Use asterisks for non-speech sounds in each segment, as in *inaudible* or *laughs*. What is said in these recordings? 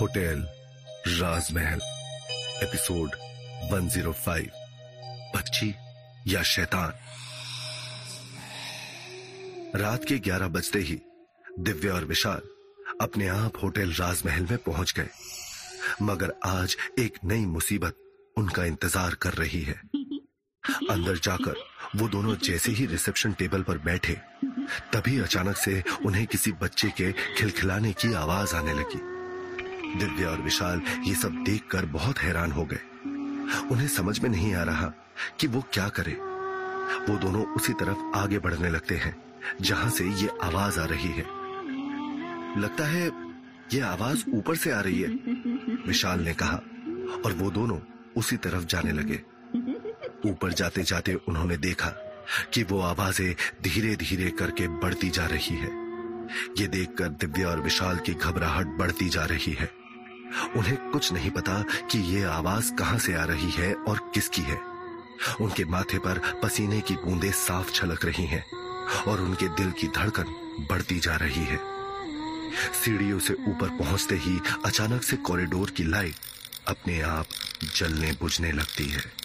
Hotel, राजमहल, episode 105 बच्ची या शैतान। रात के 11 बजते ही दिव्य और विशाल अपने आप होटल राजमहल में पहुँच गए। मगर आज एक नई मुसीबत उनका इंतज़ार कर रही है। अंदर जाकर वो दोनों जैसे ही रिसेप्शन टेबल पर बैठे, तभी अचानक से उन्हें किसी बच्चे के खिलखिलाने की आवाज़ आने लगी। दिव्या और विशाल ये सब देखकर बहुत हैरान हो गए। उन्हें समझ में नहीं आ रहा कि वो क्या करे। वो दोनों उसी तरफ़ आगे बढ़ने लगते हैं, जहाँ से ये आवाज़ आ रही है। लगता है ये आवाज़ ऊपर से आ रही है, विशाल ने कहा, और वो दोनों उसी तरफ़ जाने लगे। ऊपर जाते जाते उन्होंने देखा कि वो आवाज़ें धीरे धीरे करके बढ़ती जा रही है। ये देखकर दिव्या और विशाल की घबराहट बढ़ती जा रही है। उन्हें कुछ नहीं पता कि ये आवाज़ कहाँ से आ रही है और किसकी है। उनके माथे पर पसीने की बूंदें साफ़ छलक रही हैं और उनके दिल की धड़कन बढ़ती जा रही है। सीढ़ियों से ऊपर पहुँचते ही अचानक से कॉरिडोर की लाइट अपने आप जलने बुझने लगती है।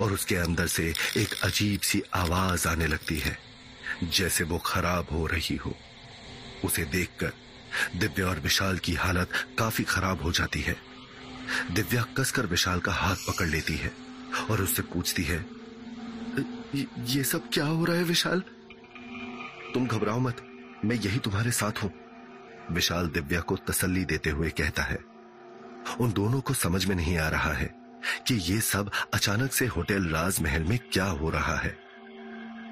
और उसके अंदर से एक अजीब सी आवाज़ आने लगती है, जैसे वो खराब हो रही हो। उसे देखकर दिव्या और विशाल की हालत काफ़ी खराब हो जाती है। दिव्या कसकर विशाल का हाथ पकड़ लेती है और उससे पूछती है, ये सब क्या हो रहा है विशाल? तुम घबराओ मत, मैं यही तुम्हारे साथ हूँ। विशाल दिव्या को तसल्ली देते हुए कहता है, उन दोनों को समझ में नहीं आ रहा है। कि ये सब अचानक से होटल राजमहल में क्या हो रहा है।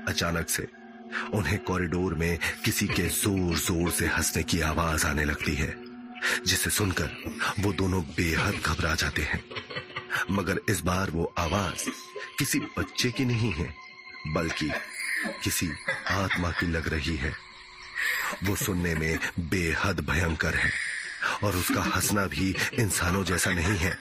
अचानक से उन्हें कॉरिडोर में किसी के ज़ोर ज़ोर से हंसने की आवाज़ आने लगती है, जिसे सुनकर वो दोनों बेहद घबरा जाते हैं। मगर इस बार वो आवाज़ किसी बच्चे की नहीं है, बल्कि किसी आत्मा की लग रही है। वो सुनने में बेहद भयंकर है, और उसका हंसना भी इंसानों जैसा नहीं है।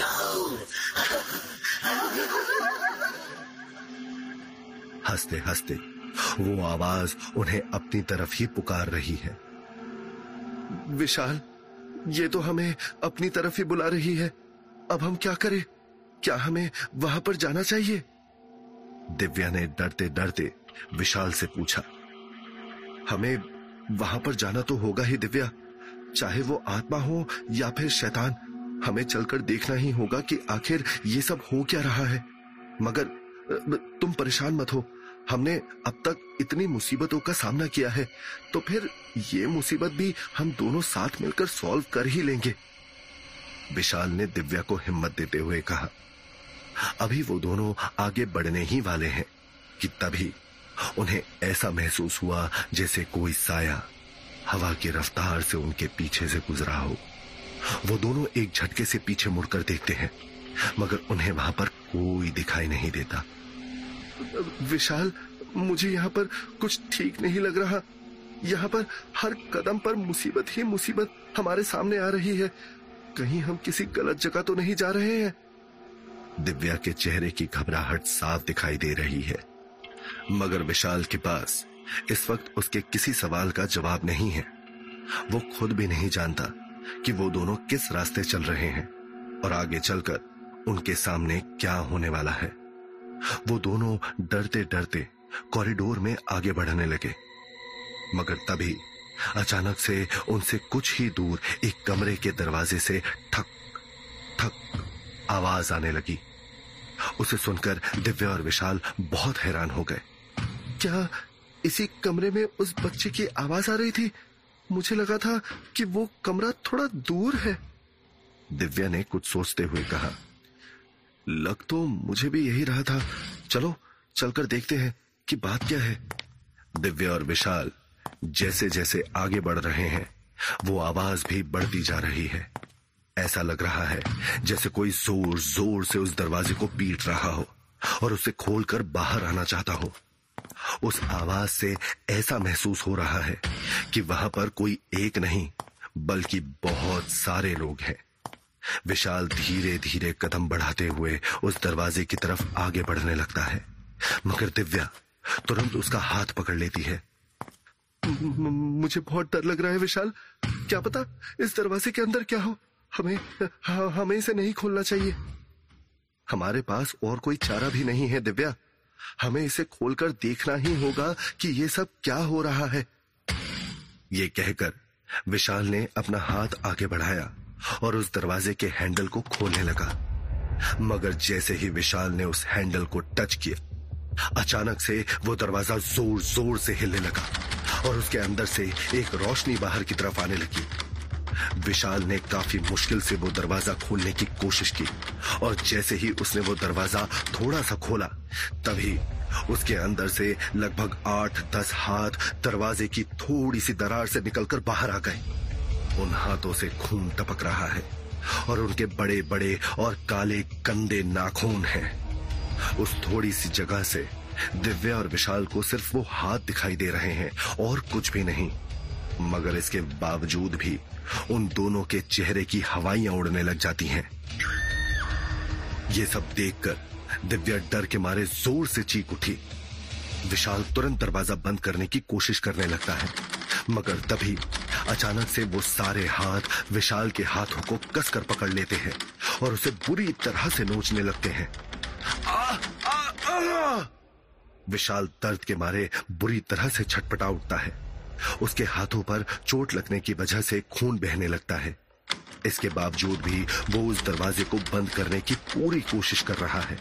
*laughs* हँसते हँसते वो आवाज़ उन्हें अपनी तरफ़ ही पुकार रही है। विशाल ये तो हमें अपनी तरफ़ ही बुला रही है। अब हम क्या करें? क्या हमें वहाँ पर जाना चाहिए? दिव्या ने डरते डरते विशाल से पूछा। हमें वहाँ पर जाना तो होगा ही दिव्या चाहे वो आत्मा हो या फिर शैतान। हमें चलकर देखना ही होगा कि आखिर ये सब हो क्या रहा है। मगर तुम परेशान मत हो। हमने अब तक इतनी मुसीबतों का सामना किया है तो फिर ये मुसीबत भी हम दोनों साथ मिलकर सॉल्व कर ही लेंगे। विशाल ने दिव्या को हिम्मत देते हुए कहा, अभी वो दोनों आगे बढ़ने ही वाले हैं, कि तभी उन्हें ऐसा महसूस हुआ जैसे कोई साया हवा की रफ्तार से उनके पीछे से गुजरा हो। वो दोनों एक झटके से पीछे मुड़कर देखते हैं, मगर उन्हें वहाँ पर कोई दिखाई नहीं देता। विशाल, मुझे यहाँ पर कुछ ठीक नहीं लग रहा। यहाँ पर हर कदम पर मुसीबत ही मुसीबत हमारे सामने आ रही है। कहीं हम किसी गलत जगह तो नहीं जा रहे हैं। दिव्या के चेहरे की घबराहट साफ़ दिखाई दे रही है, मगर विशाल के पास इस वक्त उसके किसी सवाल का जवाब नहीं है। वो खुद भी नहीं जानता कि वो दोनों किस रास्ते चल रहे हैं और आगे चलकर उनके सामने क्या होने वाला है। वो दोनों डरते डरते कॉरिडोर में आगे बढ़ने लगे। मगर तभी अचानक से उनसे कुछ ही दूर एक कमरे के दरवाजे से ठक ठक आवाज़ आने लगी। उसे सुनकर दिव्या और विशाल बहुत हैरान हो गए। क्या इसी कमरे में उस बच्चे की आवाज़ आ रही थी? मुझे लगा था कि वो कमरा थोड़ा दूर है। दिव्या ने कुछ सोचते हुए कहा, लग तो मुझे भी यही रहा था। चलो, चलकर देखते हैं कि बात क्या है। दिव्या और विशाल जैसे जैसे आगे बढ़ रहे हैं, वो आवाज़ भी बढ़ती जा रही है। ऐसा लग रहा है जैसे कोई ज़ोर ज़ोर से उस दरवाजे को पीट रहा हो और उसे खोलकर बाहर आना चाहता हो। उस आवाज़ से ऐसा महसूस हो रहा है कि वहाँ पर कोई एक नहीं, बल्कि बहुत सारे लोग हैं। विशाल धीरे धीरे कदम बढ़ाते हुए उस दरवाजे की तरफ़ आगे बढ़ने लगता है। मगर दिव्या तुरंत उसका हाथ पकड़ लेती है। मुझे बहुत डर लग रहा है विशाल। क्या पता इस दरवाजे के अंदर क्या हो? हमें हमें इसे नहीं खोलना चाहिए। हमारे पास और कोई चारा भी नहीं है, दिव्या। हमें इसे खोलकर देखना ही होगा कि ये सब क्या हो रहा है। ये कहकर विशाल ने अपना हाथ आगे बढ़ाया और उस दरवाजे के हैंडल को खोलने लगा। मगर जैसे ही विशाल ने उस हैंडल को टच किया, अचानक से वो दरवाज़ा ज़ोर ज़ोर से हिलने लगा और उसके अंदर से एक रोशनी बाहर की तरफ़ आने लगी। विशाल ने काफ़ी मुश्किल से वो दरवाज़ा खोलने की कोशिश की और जैसे ही उसने वो दरवाज़ा थोड़ा सा खोला, तभी उसके अंदर से लगभग आठ, दस हाथ दरवाजे की थोड़ी सी दरार से निकलकर बाहर आ गए। उन हाथों से खून टपक रहा है और उनके बड़े बड़े और काले कंदे नाखून हैं। उस थोड़ी सी जगह से दिव्या और विशाल को सिर्फ़ वो हाथ दिखाई दे रहे हैं और कुछ भी नहीं। मगर इसके बावजूद भी उन दोनों के चेहरे की हवाइयाँ उड़ने लग जाती हैं। ये सब देखकर दिव्या डर के मारे ज़ोर से चीख उठी। विशाल तुरंत दरवाज़ा बंद करने की कोशिश करने लगता है मगर तभी अचानक से वो सारे हाथ विशाल के हाथों को कसकर पकड़ लेते हैं और उसे बुरी तरह से नोचने लगते हैं। आ, आ, आ! विशाल दर्द के मारे बुरी तरह से छटपटा उठता है। उसके हाथों पर चोट लगने की वजह से खून बहने लगता है। इसके बावजूद भी वो उस दरवाजे को बंद करने की पूरी कोशिश कर रहा है।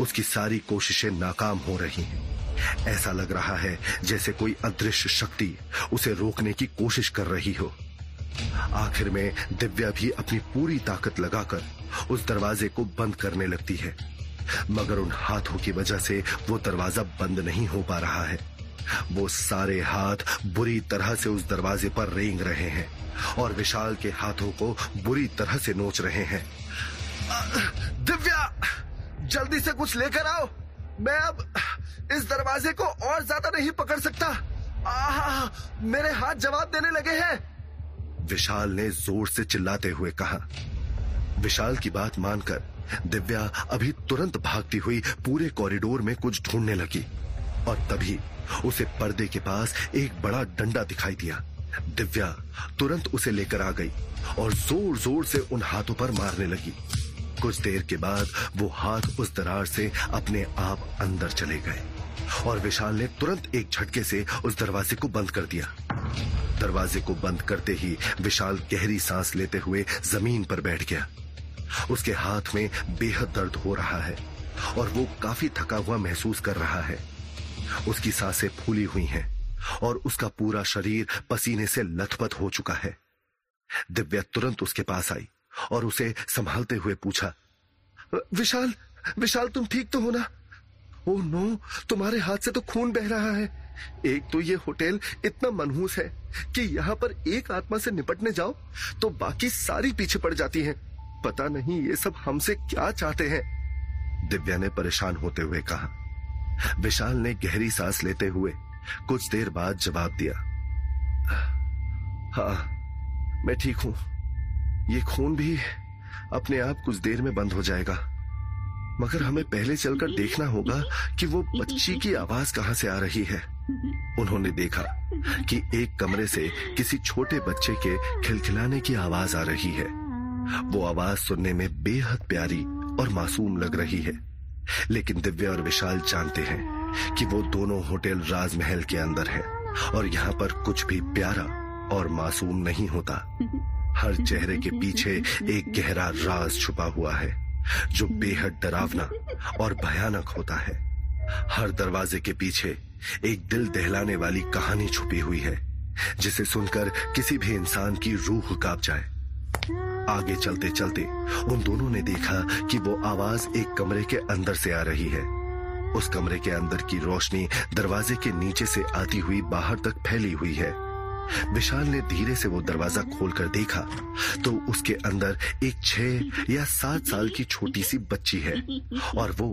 उसकी सारी कोशिशें नाकाम हो रही हैं। ऐसा लग रहा है जैसे कोई अदृश्य शक्ति उसे रोकने की कोशिश कर रही हो। आखिर में दिव्या भी अपनी पूरी ताकत लगाकर उस दरवाजे को बंद करने लगती है। मगर उन हाथों की वजह से वो दरवाज़ा बंद नहीं हो पा रहा है। वो सारे हाथ बुरी तरह से उस दरवाजे पर रेंग रहे हैं और विशाल के हाथों को बुरी तरह से नोच रहे हैं। दिव्या जल्दी से कुछ लेकर आओ। मैं अब इस दरवाजे को और ज़्यादा नहीं पकड़ सकता। आ, मेरे हाथ जवाब देने लगे हैं। विशाल ने ज़ोर से चिल्लाते हुए कहा। विशाल की बात मानकर दिव्या अभी तुरंत भागती हुई पूरे कॉरिडोर में कुछ ढूँढने लगी। और तभी उसे पर्दे के पास एक बड़ा डंडा दिखाई दिया। दिव्या तुरंत उसे लेकर आ गई और ज़ोर ज़ोर से उन हाथों पर मारने लगी। कुछ देर के बाद वो हाथ उस दरार से अपने आप अंदर चले गए और विशाल ने तुरंत एक झटके से उस दरवाजे को बंद कर दिया। दरवाजे को बंद करते ही विशाल गहरी सांस लेते हुए ज़मीन पर बैठ गया। उसके हाथ में बेहद दर्द हो रहा है और वो काफ़ी थका हुआ महसूस कर रहा है। उसकी साँसें फूली हुई हैं और उसका पूरा शरीर पसीने से लथपथ हो चुका है। दिव्या तुरंत उसके पास आई और उसे संभालते हुए पूछा, विशाल विशाल, तुम ठीक तो हो ना? ओ नो, तुम्हारे हाथ से तो खून बह रहा है। एक तो ये होटल इतना मनहूस है कि यहाँ पर एक आत्मा से निपटने जाओ तो बाकी सारी पीछे पड़ जाती हैं। पता नहीं ये सब हमसे क्या चाहते हैं? दिव्या ने परेशान होते हुए कहा विशाल ने गहरी सांस लेते हुए कुछ देर बाद जवाब दिया हाँ मैं ठीक हूँ। ये खून भी अपने आप कुछ देर में बंद हो जाएगा। मगर हमें पहले चलकर देखना होगा कि वो बच्ची की आवाज़ कहाँ से आ रही है। उन्होंने देखा कि एक कमरे से किसी छोटे बच्चे के खिलखिलाने की आवाज़ आ रही है। वो आवाज़ सुनने में बेहद प्यारी और मासूम लग रही है। लेकिन दिव्या और विशाल जानते हैं कि वो दोनों होटल राजमहल के अंदर है और यहाँ पर कुछ भी प्यारा और मासूम नहीं होता। हर चेहरे के पीछे एक गहरा राज छुपा हुआ है, जो बेहद डरावना और भयानक होता है। हर दरवाजे के पीछे एक दिल दहलाने वाली कहानी छुपी हुई है, जिसे सुनकर किसी भी इंसान की रूह काँप जाए। आगे चलते चलते उन दोनों ने देखा कि वो आवाज़ एक कमरे के अंदर से आ रही है। उस कमरे के अंदर की रोशनी दरवाजे के नीचे से आती हुई बाहर तक फैली हुई है। विशाल ने धीरे से वो दरवाज़ा खोलकर देखा तो उसके अंदर एक छह या सात साल की छोटी सी बच्ची है और वो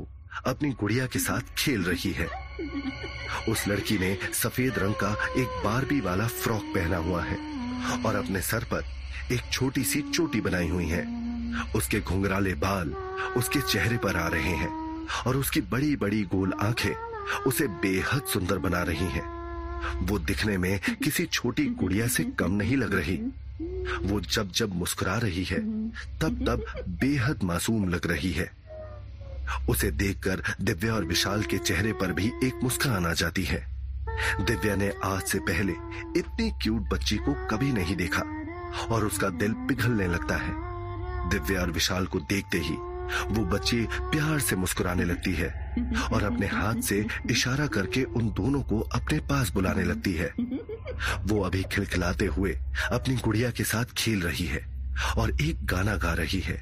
अपनी गुड़िया के साथ खेल रही है। उस लड़की ने सफ़ेद रंग का एक बारबी वाला फ्रॉक पहना हुआ है। और अपने सर पर एक छोटी सी चोटी बनाई हुई है। उसके घुंघराले बाल उसके चेहरे पर आ रहे हैं और उसकी बड़ी बड़ी गोल आँखें उसे बेहद सुंदर बना रही हैं। वो दिखने में किसी छोटी गुड़िया से कम नहीं लग रही। वो जब जब मुस्कुरा रही है, तब तब बेहद मासूम लग रही है। उसे देखकर दिव्या और विशाल के चेहरे पर भी एक मुस्कान आ जाती है। दिव्या ने आज से पहले इतनी क्यूट बच्ची को कभी नहीं देखा और उसका दिल पिघलने लगता है। दिव्या और विशाल को देखते ही वो बच्ची प्यार से मुस्कुराने लगती है और अपने हाथ से इशारा करके उन दोनों को अपने पास बुलाने लगती है। वो अभी खिलखिलाते हुए अपनी गुड़िया के साथ खेल रही है और एक गाना गा रही है,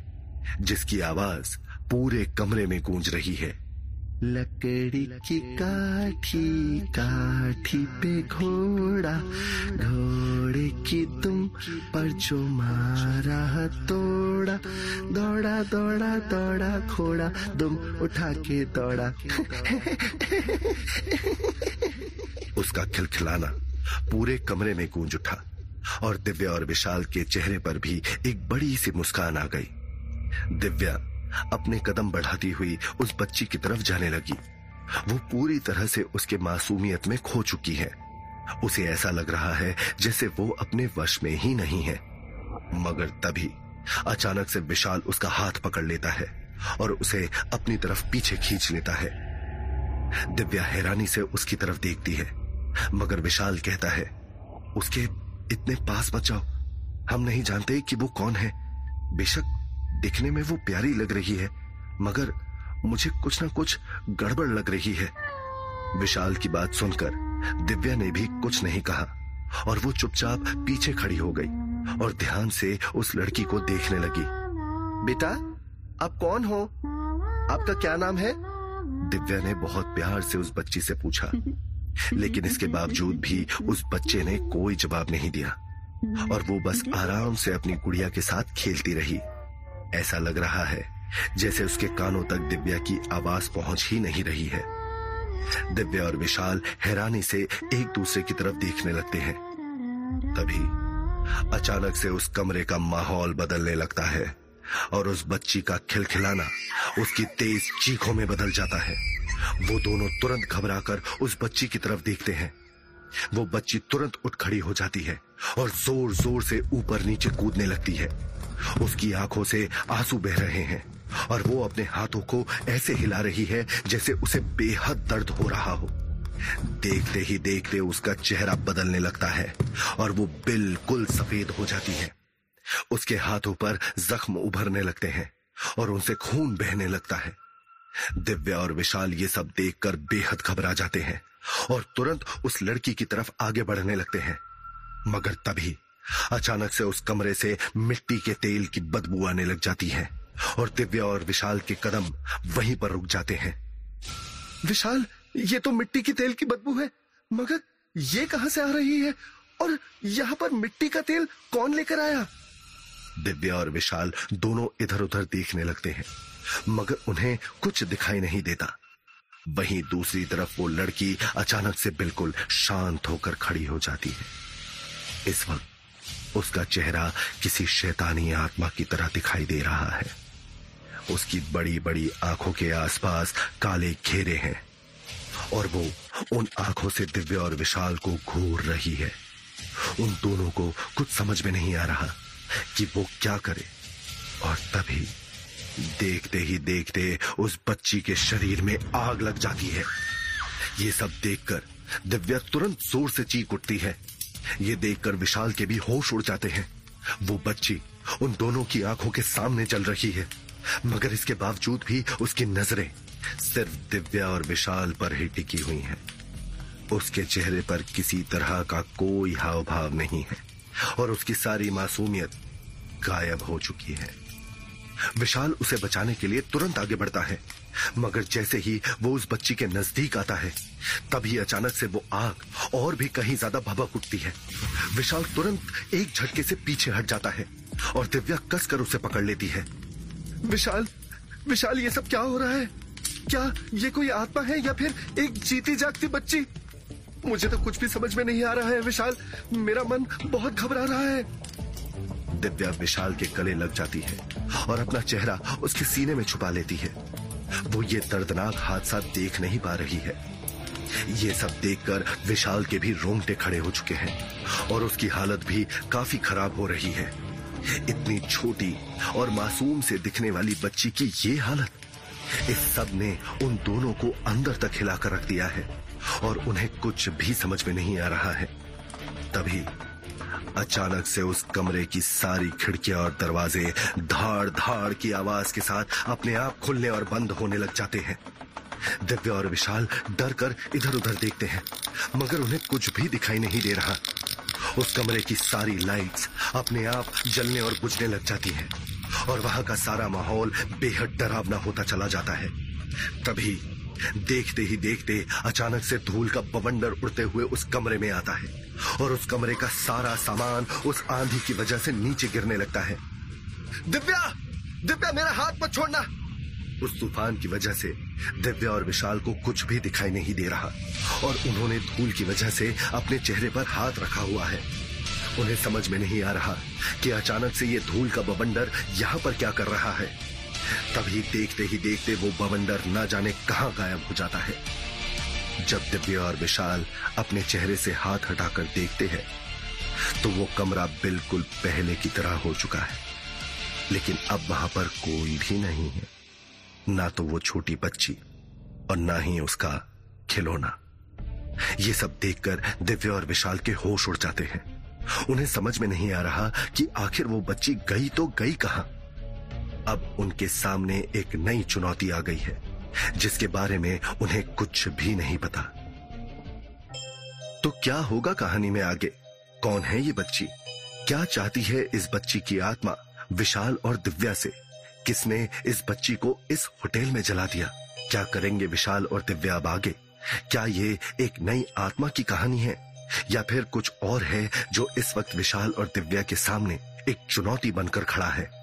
जिसकी आवाज़ पूरे कमरे में गूंज रही है। लकड़ी की काठी काठी पे घोड़ा, घोड़े की तुम पर जो मारा तोड़ा। दौड़ा दौड़ा दौड़ा, घोड़ा, दुम उठा के दौड़ा। उसका खिलखिलाना पूरे कमरे में गूंज उठा और दिव्या और विशाल के चेहरे पर भी एक बड़ी सी मुस्कान आ गई। दिव्या अपने कदम बढ़ाती हुई उस बच्ची की तरफ़ जाने लगी। वो पूरी तरह से उसके मासूमियत में खो चुकी है। उसे ऐसा लग रहा है जैसे वो अपने वश में ही नहीं है। मगर तभी अचानक से विशाल उसका हाथ पकड़ लेता है और उसे अपनी तरफ़ पीछे खींच लेता है। दिव्या हैरानी से उसकी तरफ़ देखती है, मगर विशाल कहता है, उसके इतने पास जाओ। हम नहीं जानते कि वो कौन है। बेशक दिखने में वो प्यारी लग रही है, मगर मुझे कुछ ना कुछ गड़बड़ लग रही है। विशाल की बात सुनकर दिव्या ने भी कुछ नहीं कहा, और वो चुपचाप पीछे खड़ी हो गई और ध्यान से उस लड़की को देखने लगी। बेटा, आप कौन हो? आपका क्या नाम है? दिव्या ने बहुत प्यार से उस बच्ची से पूछा, लेकिन इसके बावजूद भी उस बच्चे ने कोई जवाब नहीं दिया, और वो बस आराम से अपनी गुड़िया के साथ खेलती रही। ऐसा लग रहा है, जैसे उसके कानों तक दिव्या की आवाज़ पहुँच ही नहीं रही है। दिव्या और विशाल हैरानी से एक दूसरे की तरफ़ देखने लगते हैं। तभी अचानक से उस कमरे का माहौल बदलने लगता है और उस बच्ची का खिलखिलाना उसकी तेज चीखों में बदल जाता है। वो दोनों तुरंत घबराकर उस बच्ची की तरफ़ देखते हैं। वो बच्ची तुरंत उठ खड़ी हो जाती है और ज़ोर ज़ोर से ऊपर नीचे कूदने लगती है। उसकी आँखों से आँसू बह रहे हैं और वो अपने हाथों को ऐसे हिला रही है जैसे उसे बेहद दर्द हो रहा हो। देखते ही देखते उसका चेहरा बदलने लगता है और वो बिल्कुल सफ़ेद हो जाती है। उसके हाथों पर जख्म उभरने लगते हैं और उनसे खून बहने लगता है। दिव्या और विशाल ये सब देखकर बेहद घबरा जाते हैं और तुरंत उस लड़की की तरफ़ आगे बढ़ने लगते हैं। मगर तभी अचानक से उस कमरे से मिट्टी के तेल की बदबू आने लग जाती है और दिव्या और विशाल के कदम वहीं पर रुक जाते हैं। विशाल, ये तो मिट्टी की तेल की बदबू है, मगर ये कहाँ से आ रही है और यहाँ पर मिट्टी का तेल कौन लेकर आया? दिव्या और विशाल दोनों इधर उधर देखने लगते हैं, मगर उन्हें कुछ दिखाई नहीं देता। वहीं दूसरी तरफ़ वो लड़की अचानक से बिल्कुल शांत होकर खड़ी हो जाती है। इस वक्त उसका चेहरा किसी शैतानी आत्मा की तरह दिखाई दे रहा है। उसकी बड़ी बड़ी आँखों के आसपास काले घेरे हैं और वो उन आँखों से दिव्य और विशाल को घूर रही है। उन दोनों को कुछ समझ में नहीं आ रहा कि वो क्या करे। और तभी देखते ही देखते उस बच्ची के शरीर में आग लग जाती है। ये सब देखकर दिव्या तुरंत ज़ोर से चीख उठती है। ये देखकर विशाल के भी होश उड़ जाते हैं। वो बच्ची उन दोनों की आँखों के सामने चल रही है। मगर इसके बावजूद भी उसकी नज़रें सिर्फ़ दिव्या और विशाल पर ही टिकी हुई हैं। उसके चेहरे पर किसी तरह का कोई हाव भाव नहीं है और उसकी सारी मासूमियत गायब हो चुकी है। विशाल उसे बचाने के लिए तुरंत आगे बढ़ता है। मगर जैसे ही वो उस बच्ची के नज़दीक आता है तभी अचानक से वो आग और भी कहीं ज़्यादा भबक उठती है। विशाल तुरंत एक झटके से पीछे हट जाता है और दिव्या कसकर उसे पकड़ लेती है। विशाल विशाल, ये सब क्या हो रहा है? क्या ये कोई आत्मा है या फिर एक जीती जागती बच्ची? मुझे तो कुछ भी समझ में नहीं आ रहा है, विशाल। मेरा मन बहुत घबरा रहा है। दिव्या विशाल के गले लग जाती है और अपना चेहरा उसके सीने में छुपा लेती है। वो ये दर्दनाक हादसा देख नहीं पा रही है। ये सब देखकर विशाल के भी रोंगटे खड़े हो चुके हैं और उसकी हालत भी काफ़ी खराब हो रही है। इतनी छोटी और मासूम से दिखने वाली बच्ची की ये हालत, इस सबने उन दोनों को अंदर तक हिलाकर रख दिया है और उन्हें कुछ भी समझ में नहीं आ रहा है। तभी अचानक से उस कमरे की सारी खिड़कियाँ और दरवाजे धाड़ धाड़ की आवाज़ के साथ अपने आप खुलने और बंद होने लग जाते हैं। दिव्या और विशाल डर कर इधर उधर देखते हैं, मगर उन्हें कुछ भी दिखाई नहीं दे रहा। उस कमरे की सारी लाइट्स अपने आप जलने और बुझने लग जाती हैं, और वहाँ का सारा माहौल बेहद डरावना होता चला जाता है। तभी देखते ही देखते अचानक से धूल का बवंडर उड़ते हुए उस कमरे में आता है और उस कमरे का सारा सामान उस आंधी की वजह से नीचे गिरने लगता है। दिव्या! दिव्या, मेरा हाथ मत छोड़ना! उस तूफ़ान की वजह से दिव्या और विशाल को कुछ भी दिखाई नहीं दे रहा और उन्होंने धूल की वजह से अपने चेहरे पर हाथ रखा हुआ है। उन्हें समझ में नहीं आ रहा कि अचानक से ये धूल का बबंडर यहाँ पर क्या कर रहा है। तभी देखते ही देखते वो बवंडर न जाने कहाँ गायब हो जाता है। जब दिव्या और विशाल अपने चेहरे से हाथ हटाकर देखते हैं तो वो कमरा बिल्कुल पहले की तरह हो चुका है। लेकिन अब वहाँ पर कोई भी नहीं है। ना तो वो छोटी बच्ची और ना ही उसका खिलौना। ये सब देखकर दिव्या और विशाल के होश उड़ जाते हैं। उन्हें समझ में नहीं आ रहा कि आखिर वो बच्ची गई तो गई कहाँ। अब उनके सामने एक नई चुनौती आ गई है, जिसके बारे में उन्हें कुछ भी नहीं पता। तो क्या होगा कहानी में आगे? कौन है ये बच्ची? क्या चाहती है इस बच्ची की आत्मा विशाल और दिव्या से? किसने इस बच्ची को इस होटल में जला दिया? क्या करेंगे विशाल और दिव्या अब आगे? क्या ये एक नई आत्मा की कहानी है? या फिर कुछ और है जो इस वक्त विशाल और दिव्या के सामने एक चुनौती बनकर खड़ा है?